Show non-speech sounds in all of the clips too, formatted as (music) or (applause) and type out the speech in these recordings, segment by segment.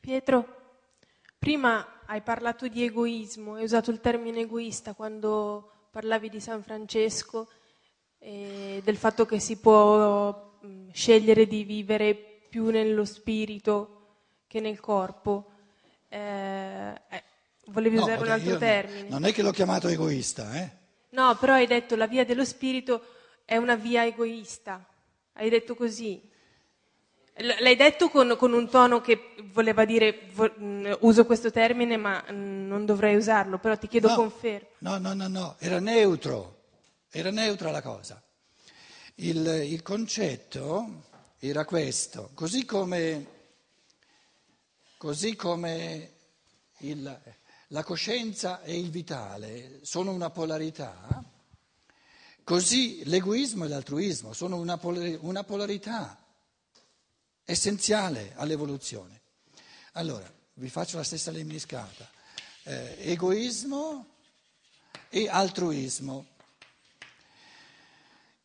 Pietro, prima hai parlato di egoismo, hai usato il termine egoista quando parlavi di San Francesco e del fatto che si può scegliere di vivere più nello spirito che nel corpo. Eh, eh, volevi No, usare un altro termine? Non è che l'ho chiamato egoista, eh? No, però hai detto la via dello spirito è una via egoista. Hai detto così. L'hai detto con, con un tono che voleva dire vo- mh, uso questo termine ma non dovrei usarlo, però ti chiedo No, conferma. No, no, no, no, era neutro, era neutra la cosa. Il, il concetto era questo, così come, così come il- la coscienza e il vitale sono una polarità, così l'egoismo e l'altruismo sono una, polari- una polarità essenziale all'evoluzione. Allora, vi faccio la stessa lemniscata. Eh, egoismo e altruismo.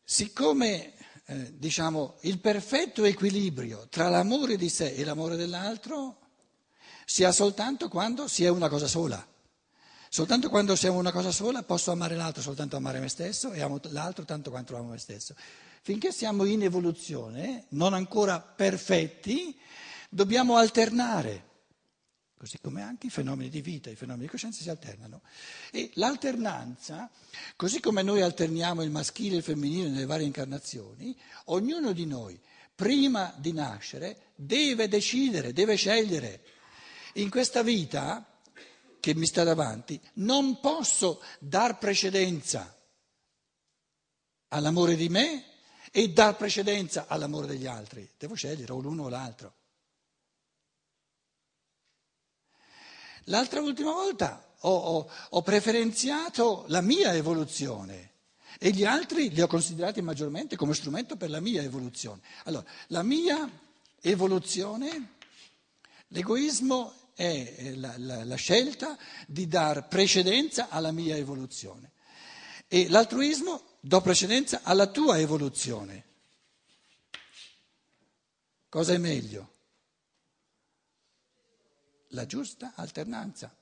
Siccome eh, diciamo, il perfetto equilibrio tra l'amore di sé e l'amore dell'altro si ha soltanto quando si è una cosa sola. Soltanto quando siamo una cosa sola posso amare l'altro soltanto amare me stesso e amo l'altro tanto quanto amo me stesso. Finché siamo in evoluzione, non ancora perfetti, dobbiamo alternare. Così come anche i fenomeni di vita, i fenomeni di coscienza si alternano. E l'alternanza, così come noi alterniamo il maschile e il femminile nelle varie incarnazioni, ognuno di noi, prima di nascere, deve decidere, deve scegliere. In questa vita che mi sta davanti non posso dar precedenza all'amore di me e dar precedenza all'amore degli altri. Devo scegliere o l'uno o l'altro. L'altra ultima volta ho, ho- ho preferenziato la mia evoluzione e gli altri li ho considerati maggiormente come strumento per la mia evoluzione. Allora, la mia evoluzione, l'egoismo è la, la- la scelta di dar precedenza alla mia evoluzione e l'altruismo do precedenza alla tua evoluzione. Cosa è meglio? la giusta alternanza,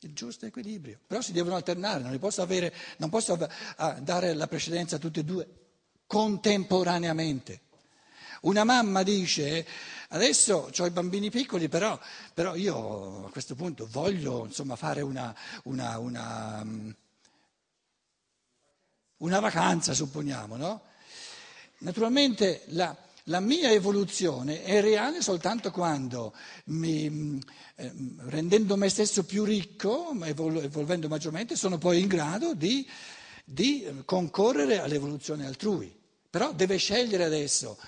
il giusto equilibrio. Però si devono alternare, non, posso, avere, non posso dare la precedenza a tutti e due contemporaneamente. Una mamma dice, adesso ho i bambini piccoli, però, però io a questo punto voglio insomma, fare una, una, una, mm, una vacanza, supponiamo, no? Naturalmente la, la mia evoluzione è reale soltanto quando, mi, eh, rendendo me stesso più ricco, evol- evolvendo maggiormente, sono poi in grado di, di concorrere all'evoluzione altrui. Però deve scegliere adesso.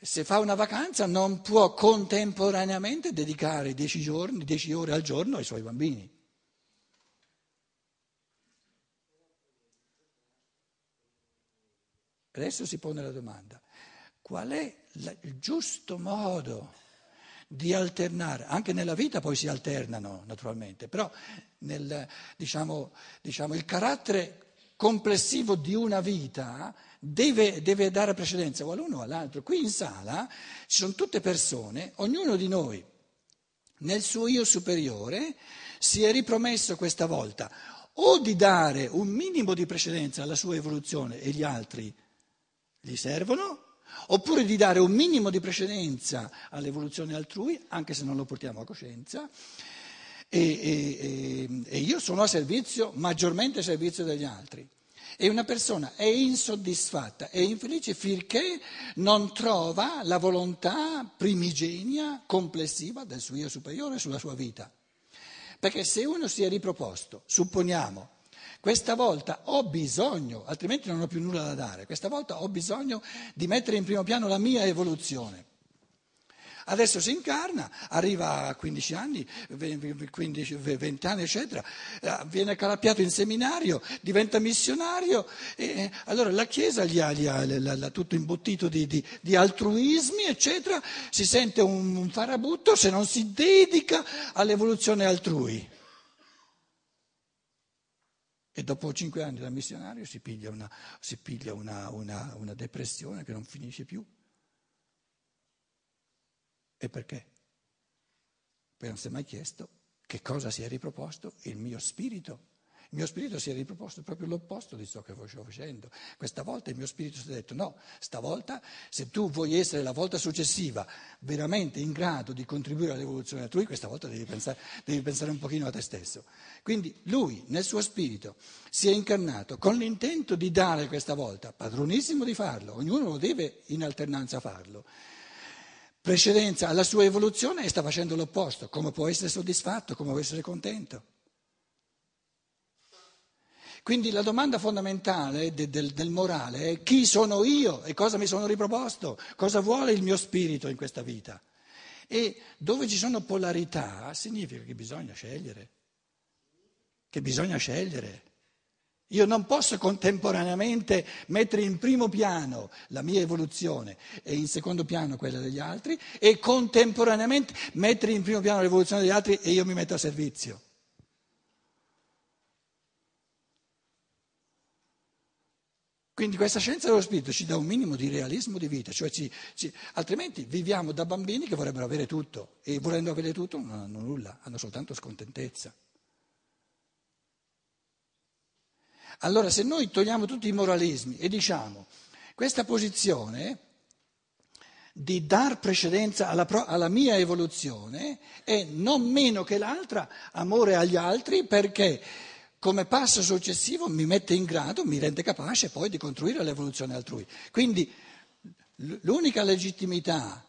Se fa una vacanza non può contemporaneamente dedicare dieci giorni, dieci ore al giorno ai suoi bambini. Adesso si pone la domanda, qual è il giusto modo di alternare? Anche nella vita poi si alternano naturalmente, però nel, diciamo, diciamo, il carattere complessivo di una vita deve, deve dare precedenza o all'uno o all'altro. Qui in sala ci sono tutte persone, ognuno di noi nel suo io superiore si è ripromesso questa volta o di dare un minimo di precedenza alla sua evoluzione e gli altri gli servono, oppure di dare un minimo di precedenza all'evoluzione altrui, anche se non lo portiamo a coscienza, e, e- e- io sono a servizio, maggiormente a servizio degli altri. E una persona è insoddisfatta, è infelice finché non trova la volontà primigenia, complessiva del suo io superiore sulla sua vita. Perché se uno si è riproposto, supponiamo, questa volta ho bisogno, altrimenti non ho più nulla da dare, questa volta ho bisogno di mettere in primo piano la mia evoluzione. Adesso si incarna, arriva a 15 anni, 15, 20 anni, eccetera, eh, viene calappiato in seminario, diventa missionario, e allora la Chiesa gli ha, gli ha l- l- tutto imbottito di, di- di altruismi, eccetera, si sente un farabutto se non si dedica all'evoluzione altrui. E dopo cinque anni da missionario si piglia una, si piglia una- una- una depressione che non finisce più. E perché? Poi non si è mai chiesto che cosa si è riproposto il mio spirito. Il mio spirito si è riproposto proprio l'opposto di ciò che stavo facendo. Questa volta il mio spirito si è detto no, stavolta se tu vuoi essere la volta successiva veramente in grado di contribuire all'evoluzione altrui, questa volta devi pensare, devi pensare un pochino a te stesso. Quindi lui nel suo spirito si è incarnato con l'intento di dare questa volta, padronissimo di farlo, ognuno lo deve in alternanza farlo precedenza alla sua evoluzione e sta facendo l'opposto. Come può essere soddisfatto? Come può essere contento? Quindi la domanda fondamentale del, del, del, morale è chi sono io e cosa mi sono riproposto, cosa vuole il mio spirito in questa vita. E dove ci sono polarità significa che bisogna scegliere, che bisogna scegliere. Io non posso contemporaneamente mettere in primo piano la mia evoluzione e in secondo piano quella degli altri e contemporaneamente mettere in primo piano l'evoluzione degli altri e io mi metto a servizio. Quindi questa scienza dello spirito ci dà un minimo di realismo di vita, cioè ci, ci, altrimenti viviamo da bambini che vorrebbero avere tutto e volendo avere tutto non hanno nulla, hanno soltanto scontentezza. Allora se noi togliamo tutti i moralismi e diciamo questa posizione di dar precedenza alla, pro, alla mia evoluzione è non meno che l'altra amore agli altri perché come passo successivo mi mette in grado, mi rende capace poi di costruire l'evoluzione altrui. Quindi l'unica legittimità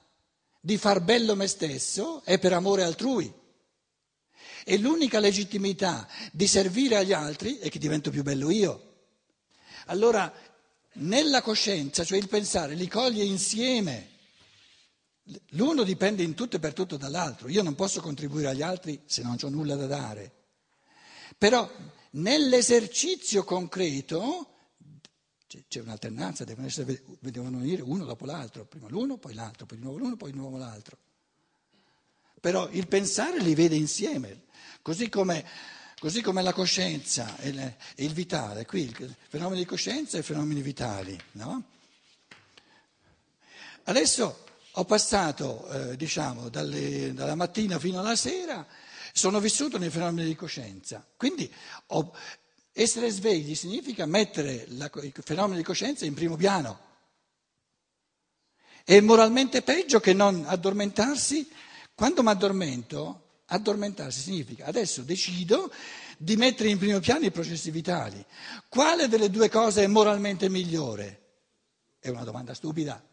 di far bello me stesso è per amore altrui. E l'unica legittimità di servire agli altri è che divento più bello io. Allora, nella coscienza, cioè il pensare, li coglie insieme. L'uno dipende in tutto e per tutto dall'altro. Io non posso contribuire agli altri se non ho nulla da dare. Però Nell'esercizio concreto c'è un'alternanza, devono, essere, devono venire uno dopo l'altro, prima l'uno, poi l'altro, poi di nuovo l'uno, poi di nuovo l'altro. Però il pensare li vede insieme, così come, così come la coscienza e, il vitale, qui il fenomeno di coscienza e i fenomeni vitali. No? Adesso ho passato, eh, diciamo, dalle, dalla mattina fino alla sera sono vissuto nei fenomeni di coscienza. Quindi ho, essere svegli significa mettere la, i fenomeni di coscienza in primo piano. È moralmente peggio che non addormentarsi. Quando mi addormento, addormentarsi significa adesso decido di mettere in primo piano i processi vitali. Quale delle due cose è moralmente migliore? È una domanda stupida.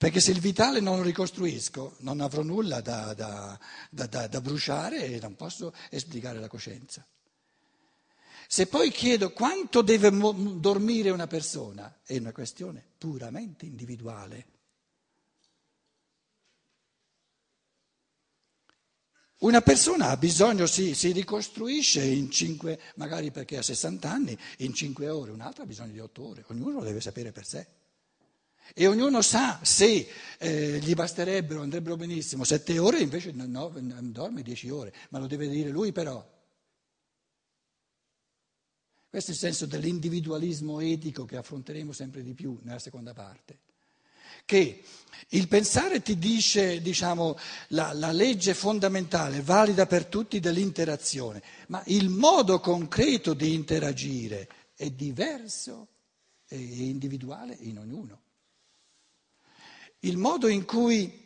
Perché se il vitale non lo ricostruisco non avrò nulla da, da, da, da, bruciare e non posso esplicare la coscienza. Se poi chiedo quanto deve dormire una persona, è una questione puramente individuale. Una persona ha bisogno, si, si ricostruisce in 5, magari perché ha 60 anni, in 5 ore, un'altra ha bisogno di 8 ore, ognuno lo deve sapere per sé. E ognuno sa se eh, gli basterebbero, andrebbero benissimo sette ore, invece no, no, dorme dieci ore, ma lo deve dire lui però. Questo è il senso dell'individualismo etico che affronteremo sempre di più nella seconda parte. Che il pensare ti dice, diciamo, la, la legge fondamentale, valida per tutti dell'interazione, ma il modo concreto di interagire è diverso e individuale in ognuno. Il modo in cui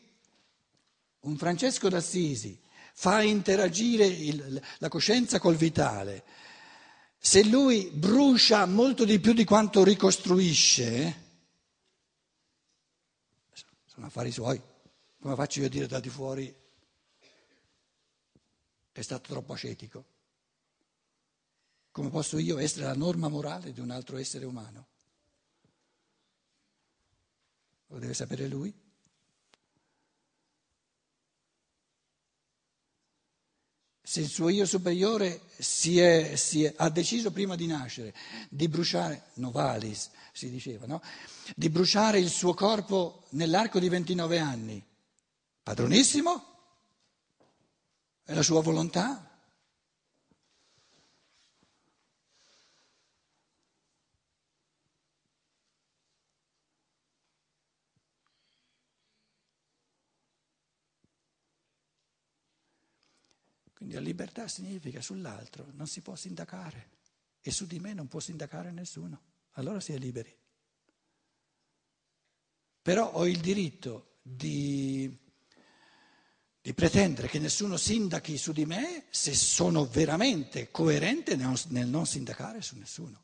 un Francesco d'Assisi fa interagire il, la coscienza col vitale, se lui brucia molto di più di quanto ricostruisce, sono affari suoi. Come faccio io a dire da di fuori è stato troppo ascetico? Come posso io essere la norma morale di un altro essere umano? Lo deve sapere lui. Se il suo io superiore si è, si è, ha deciso prima di nascere di bruciare, novalis si diceva, no? di bruciare il suo corpo nell'arco di 29 anni, padronissimo? È la sua volontà? Quindi la libertà significa sull'altro non si può sindacare e su di me non può sindacare nessuno. Allora si è liberi. Però ho il diritto di, di pretendere che nessuno sindachi su di me se sono veramente coerente nel non sindacare su nessuno.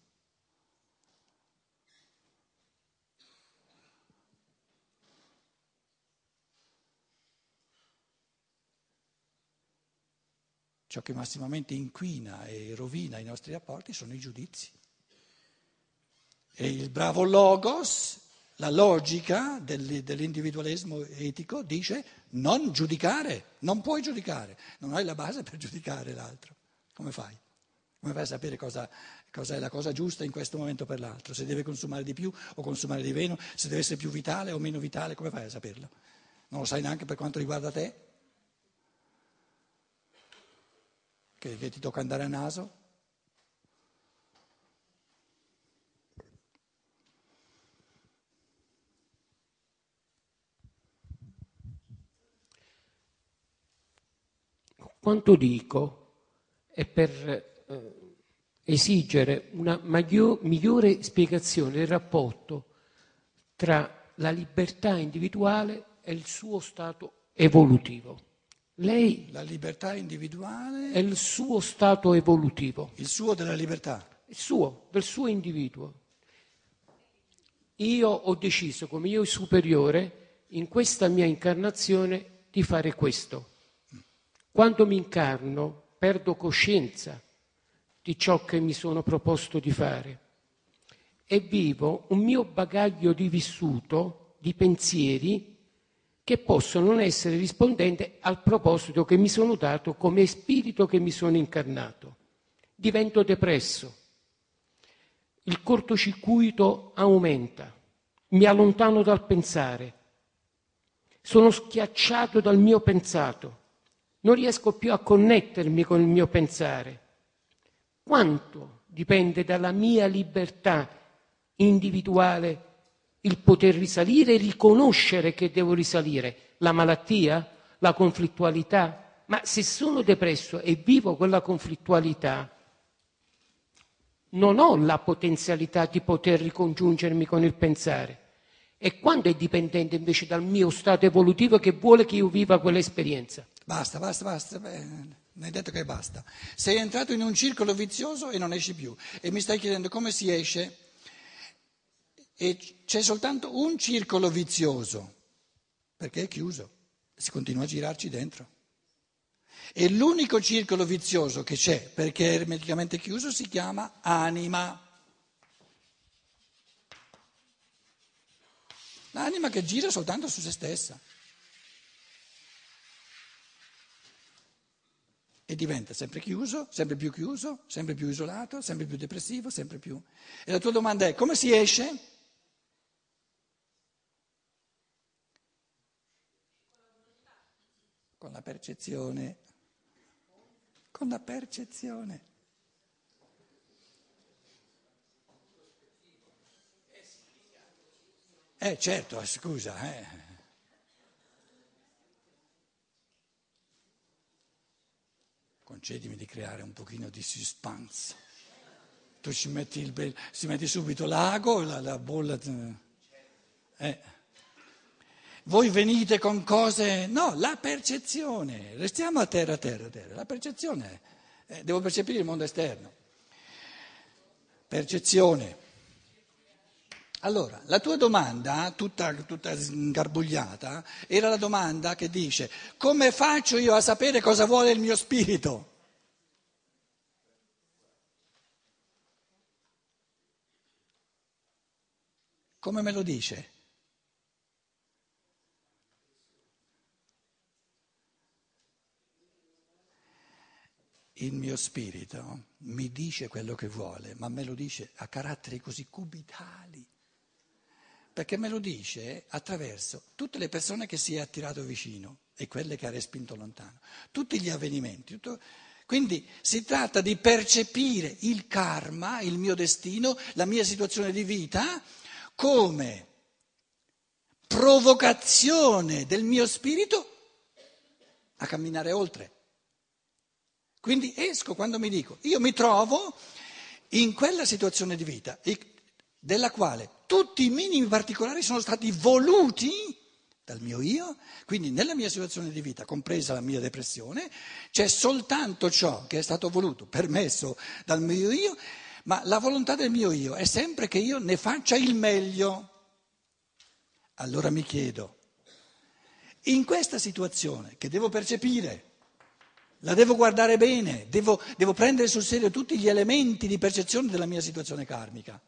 Ciò che massimamente inquina e rovina i nostri rapporti sono i giudizi. E il bravo logos, la logica dell'individualismo etico dice non giudicare, non puoi giudicare, non hai la base per giudicare l'altro. Come fai? Come fai a sapere cosa, cosa, è la cosa giusta in questo momento per l'altro? Se deve consumare di più o consumare di meno, se deve essere più vitale o meno vitale, come fai a saperlo? Non lo sai neanche per quanto riguarda te? Che, che ti tocca andare a naso? Quanto dico è per eh, esigere una maggior, migliore spiegazione del rapporto tra la libertà individuale e il suo stato evolutivo. Lei la libertà individuale è il suo stato evolutivo. Il suo della libertà. Il suo, del suo individuo. Io ho deciso come io superiore in questa mia incarnazione di fare questo. Quando mi incarno perdo coscienza di ciò che mi sono proposto di fare e vivo un mio bagaglio di vissuto, di pensieri che possono non essere rispondenti al proposito che mi sono dato come spirito che mi sono incarnato. Divento depresso, il cortocircuito aumenta, mi allontano dal pensare, sono schiacciato dal mio pensato, non riesco più a connettermi con il mio pensare. Quanto dipende dalla mia libertà individuale il poter risalire e riconoscere che devo risalire. La malattia, la conflittualità. Ma se sono depresso e vivo quella conflittualità, non ho la potenzialità di poter ricongiungermi con il pensare. E quando è dipendente invece dal mio stato evolutivo che vuole che io viva quell'esperienza? Basta, basta, basta. Beh, hai detto che basta. Sei entrato in un circolo vizioso e non esci più. E mi stai chiedendo come si esce? E c'è soltanto un circolo vizioso, perché è chiuso, si continua a girarci dentro. E l'unico circolo vizioso che c'è, perché è ermeticamente chiuso, si chiama anima. L'anima che gira soltanto su se stessa. E diventa sempre chiuso, sempre più chiuso, sempre più isolato, sempre più depressivo, sempre più. E la tua domanda è come si esce? Con la percezione, con la percezione. Eh certo, scusa, eh. Concedimi di creare un pochino di suspense. Tu ci metti, il, ci metti subito l'ago, la, la bolla. Eh. Voi venite con cose... No, la percezione. Restiamo a terra, a terra, a terra. La percezione. Eh, devo percepire il mondo esterno. Percezione. Allora, la tua domanda, tutta, tutta ingarbugliata, era la domanda che dice come faccio io a sapere cosa vuole il mio spirito? Come me lo dice? Il mio spirito mi dice quello che vuole, ma me lo dice a caratteri così cubitali, perché me lo dice attraverso tutte le persone che si è attirato vicino e quelle che ha respinto lontano, tutti gli avvenimenti. Tutto... Quindi si tratta di percepire il karma, il mio destino, la mia situazione di vita come provocazione del mio spirito a camminare oltre. Quindi esco quando mi dico, io mi trovo in quella situazione di vita della quale tutti i minimi particolari sono stati voluti dal mio io, quindi nella mia situazione di vita, compresa la mia depressione, c'è soltanto ciò che è stato voluto, permesso dal mio io, ma la volontà del mio io è sempre che io ne faccia il meglio. Allora mi chiedo, in questa situazione che devo percepire, la devo guardare bene, devo, devo prendere sul serio tutti gli elementi di percezione della mia situazione karmica.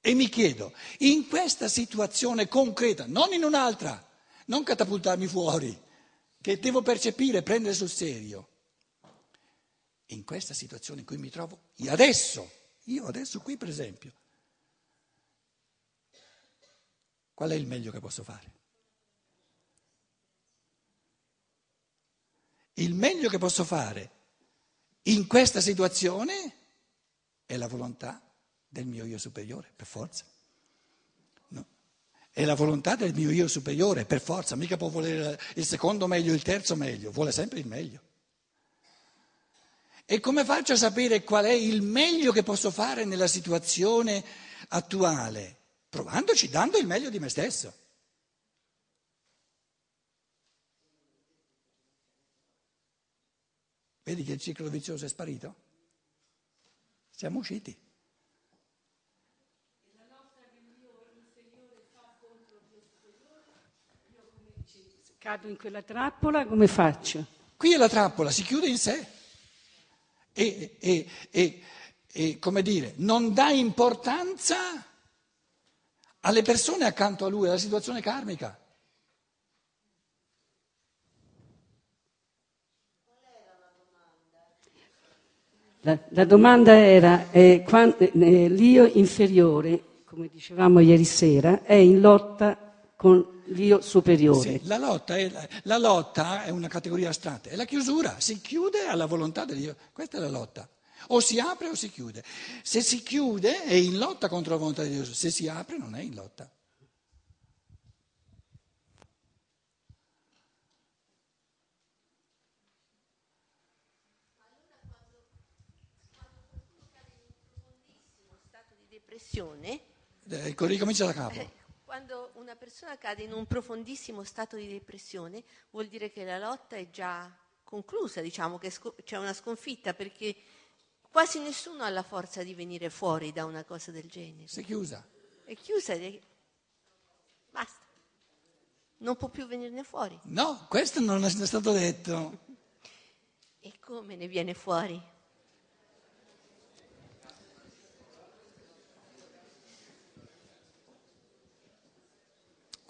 E mi chiedo, in questa situazione concreta, non in un'altra, non catapultarmi fuori, che devo percepire, prendere sul serio, in questa situazione in cui mi trovo io adesso, io adesso qui per esempio, qual è il meglio che posso fare? Il meglio che posso fare in questa situazione è la volontà del mio io superiore, per forza. No. È la volontà del mio io superiore, per forza, mica può volere il secondo meglio, il terzo meglio, vuole sempre il meglio. E come faccio a sapere qual è il meglio che posso fare nella situazione attuale? Provandoci, dando il meglio di me stesso. Vedi che il ciclo vizioso è sparito? Siamo usciti. Cado in quella trappola, come faccio? Qui è la trappola, si chiude in sé e, e, e, e come dire, non dà importanza alle persone accanto a lui, alla situazione karmica. La, la domanda era, eh, quando, eh, l'io inferiore, come dicevamo ieri sera, è in lotta con l'io superiore. Sì, la, lotta è, la lotta è una categoria astratta, è la chiusura, si chiude alla volontà dell'io, questa è la lotta. O si apre o si chiude. Se si chiude è in lotta contro la volontà di Dio, se si apre non è in lotta. Depressione. Eh, ricomincia da capo. Eh, quando una persona cade in un profondissimo stato di depressione, vuol dire che la lotta è già conclusa, diciamo che c'è una sconfitta perché quasi nessuno ha la forza di venire fuori da una cosa del genere. Si è chiusa. È chiusa, basta. Non può più venirne fuori. No, questo non è stato detto. (laughs) E come ne viene fuori?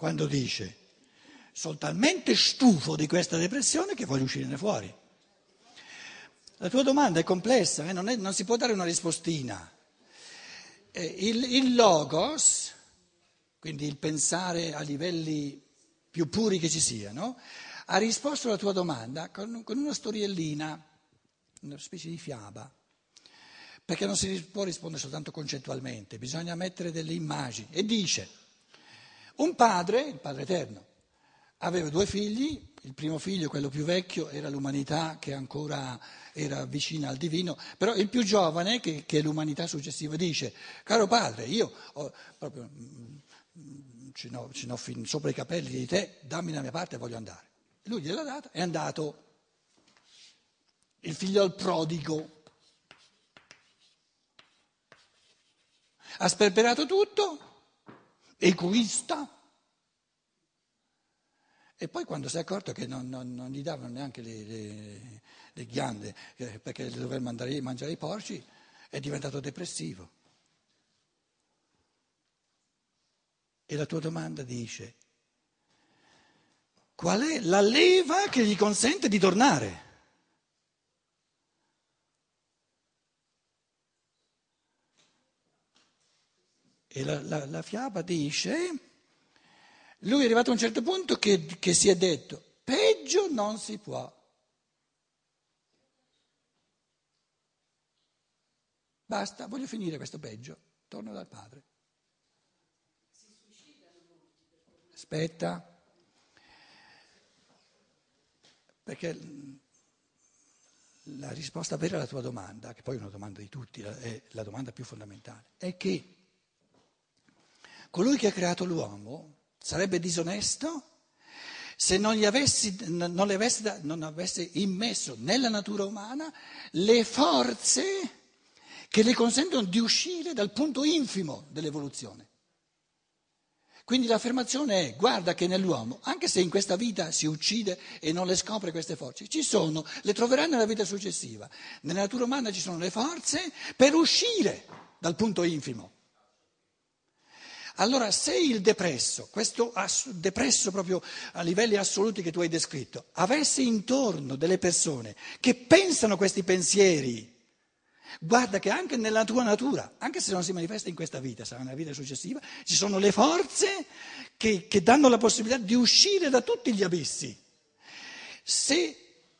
Quando dice sono talmente stufo di questa depressione che voglio uscirne fuori. La tua domanda è complessa, eh? non, è, non, si può dare una rispostina. Eh, il, il, logos, quindi il pensare a livelli più puri che ci siano, ha risposto alla tua domanda con, con una storiellina, una specie di fiaba, perché non si può rispondere soltanto concettualmente, bisogna mettere delle immagini e dice un padre, il Padre Eterno, aveva due figli, il primo figlio, quello più vecchio, era l'umanità che ancora era vicina al divino, però il più giovane, che, che è l'umanità successiva, dice, caro padre, io ho, proprio, mm, ce n'ho, ce n'ho fin sopra i capelli di te, dammi la mia parte e voglio andare. Lui gliel'ha data, è andato. Il figlio al prodigo. Ha sperperato tutto, egoista. E poi quando si è accorto che non, non, non gli davano neanche le, le, le ghiande eh, perché doveva mangiare i porci, è diventato depressivo. E la tua domanda dice, qual è la leva che gli consente di tornare? E la, la, la fiaba dice, lui è arrivato a un certo punto che, che si è detto, peggio non si può. Basta, voglio finire questo peggio, torno dal padre. Aspetta, perché la risposta vera alla tua domanda, che poi è una domanda di tutti, è la domanda più fondamentale, è che colui che ha creato l'uomo sarebbe disonesto se non, avessi, non, avessi, non avessi immesso nella natura umana le forze che le consentono di uscire dal punto infimo dell'evoluzione. Quindi l'affermazione è guarda che nell'uomo, anche se in questa vita si uccide e non le scopre queste forze, ci sono, le troverai nella vita successiva. Nella natura umana ci sono le forze per uscire dal punto infimo. Allora se il depresso, questo depresso proprio a livelli assoluti che tu hai descritto, avesse intorno delle persone che pensano questi pensieri, Guarda che anche nella tua natura, anche se non si manifesta in questa vita, sarà nella vita successiva, ci sono le forze che, che danno la possibilità di uscire da tutti gli abissi. Se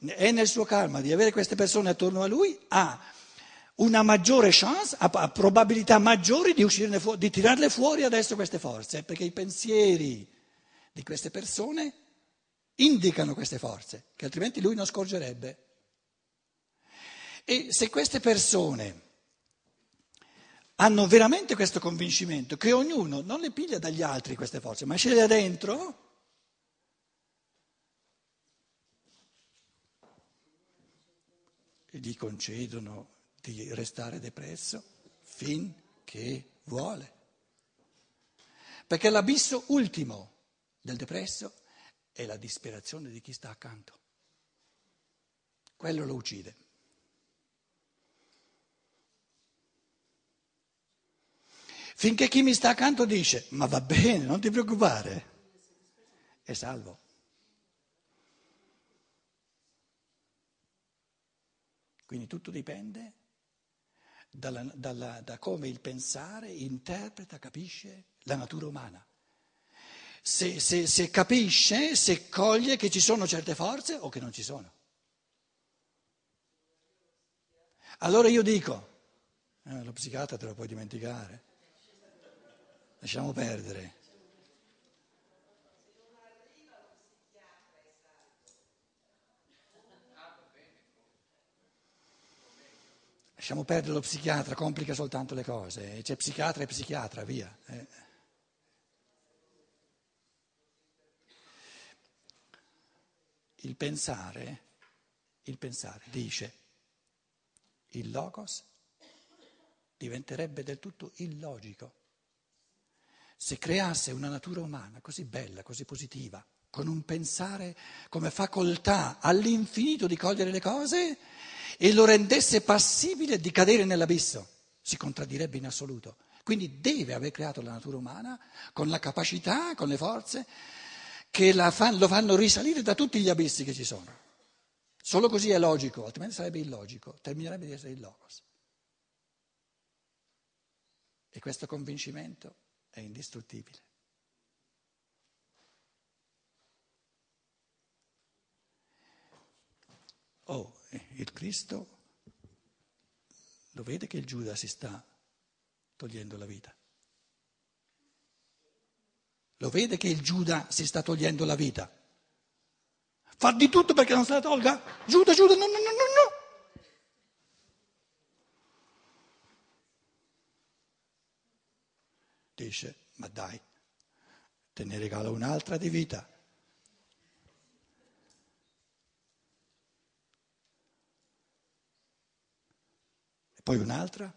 è nel suo karma di avere queste persone attorno a lui, ha una maggiore chance, ha probabilità maggiori di, fuori, di tirarle fuori adesso queste forze, perché i pensieri di queste persone indicano queste forze, che altrimenti lui non scorgerebbe. E se queste persone hanno veramente questo convincimento che ognuno non le piglia dagli altri queste forze, ma sceglie da dentro, gli concedono di restare depresso finché vuole. Perché l'abisso ultimo del depresso è la disperazione di chi sta accanto. Quello lo uccide. Finché chi mi sta accanto dice, ma va bene, non ti preoccupare, è salvo. Quindi tutto dipende dalla, dalla, da come il pensare interpreta, capisce la natura umana. Se, se, se capisce, se coglie che ci sono certe forze o che non ci sono. Allora io dico, eh, lo psichiatra te lo puoi dimenticare. Lasciamo perdere. Lasciamo perdere lo psichiatra, complica soltanto le cose. C'è psichiatra e psichiatra, via. Eh. Il pensare, il pensare dice, il logos diventerebbe del tutto illogico se creasse una natura umana così bella, così positiva, con un pensare come facoltà all'infinito di cogliere le cose e lo rendesse passibile di cadere nell'abisso, si contraddirebbe in assoluto. Quindi deve aver creato la natura umana con la capacità, con le forze che fan, lo fanno risalire da tutti gli abissi che ci sono. Solo così è logico, altrimenti sarebbe illogico, terminerebbe di essere il logos. E questo convincimento è indistruttibile. Oh, il Cristo lo vede che il Giuda si sta togliendo la vita. Lo vede che il Giuda si sta togliendo la vita. Fa di tutto perché non se la tolga. Giuda, Giuda, no, no, no, no, no. dice, ma dai, te ne regalo un'altra di vita. Poi un'altra.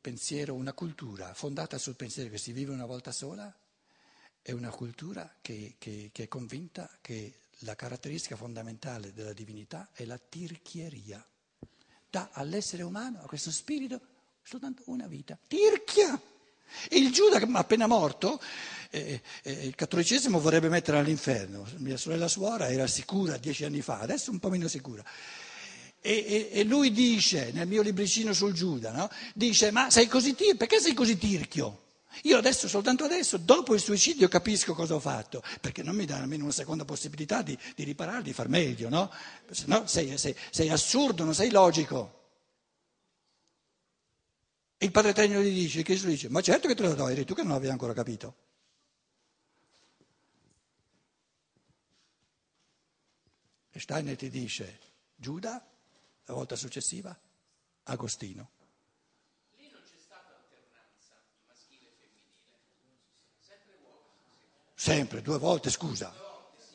Pensiero, una cultura fondata sul pensiero che si vive una volta sola, è una cultura che, che, che è convinta che la caratteristica fondamentale della divinità è la tirchieria. Dà all'essere umano, a questo spirito, soltanto una vita. Tirchia! Il Giuda, appena morto, eh, eh, il cattolicesimo vorrebbe mettere all'inferno. Mia sorella suora era sicura dieci anni fa, adesso un po' meno sicura. E, e, e lui dice, nel mio libricino sul Giuda, no? dice, ma sei così tir- perché sei così tirchio? Io adesso, soltanto adesso, dopo il suicidio, capisco cosa ho fatto, perché non mi dà nemmeno una seconda possibilità di, di riparare, di far meglio, no? Se no sei, sei, sei assurdo, non sei logico. Il Padre Eterno gli dice, Cristo gli dice, ma certo che te lo do, eri tu che non avevi ancora capito. E Steiner ti dice, Giuda, la volta successiva, Agostino. Sempre due volte, scusa.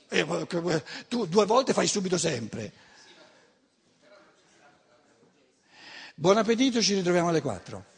Due volte, sì. eh, tu due volte fai subito sempre. Buon appetito, ci ritroviamo alle quattro.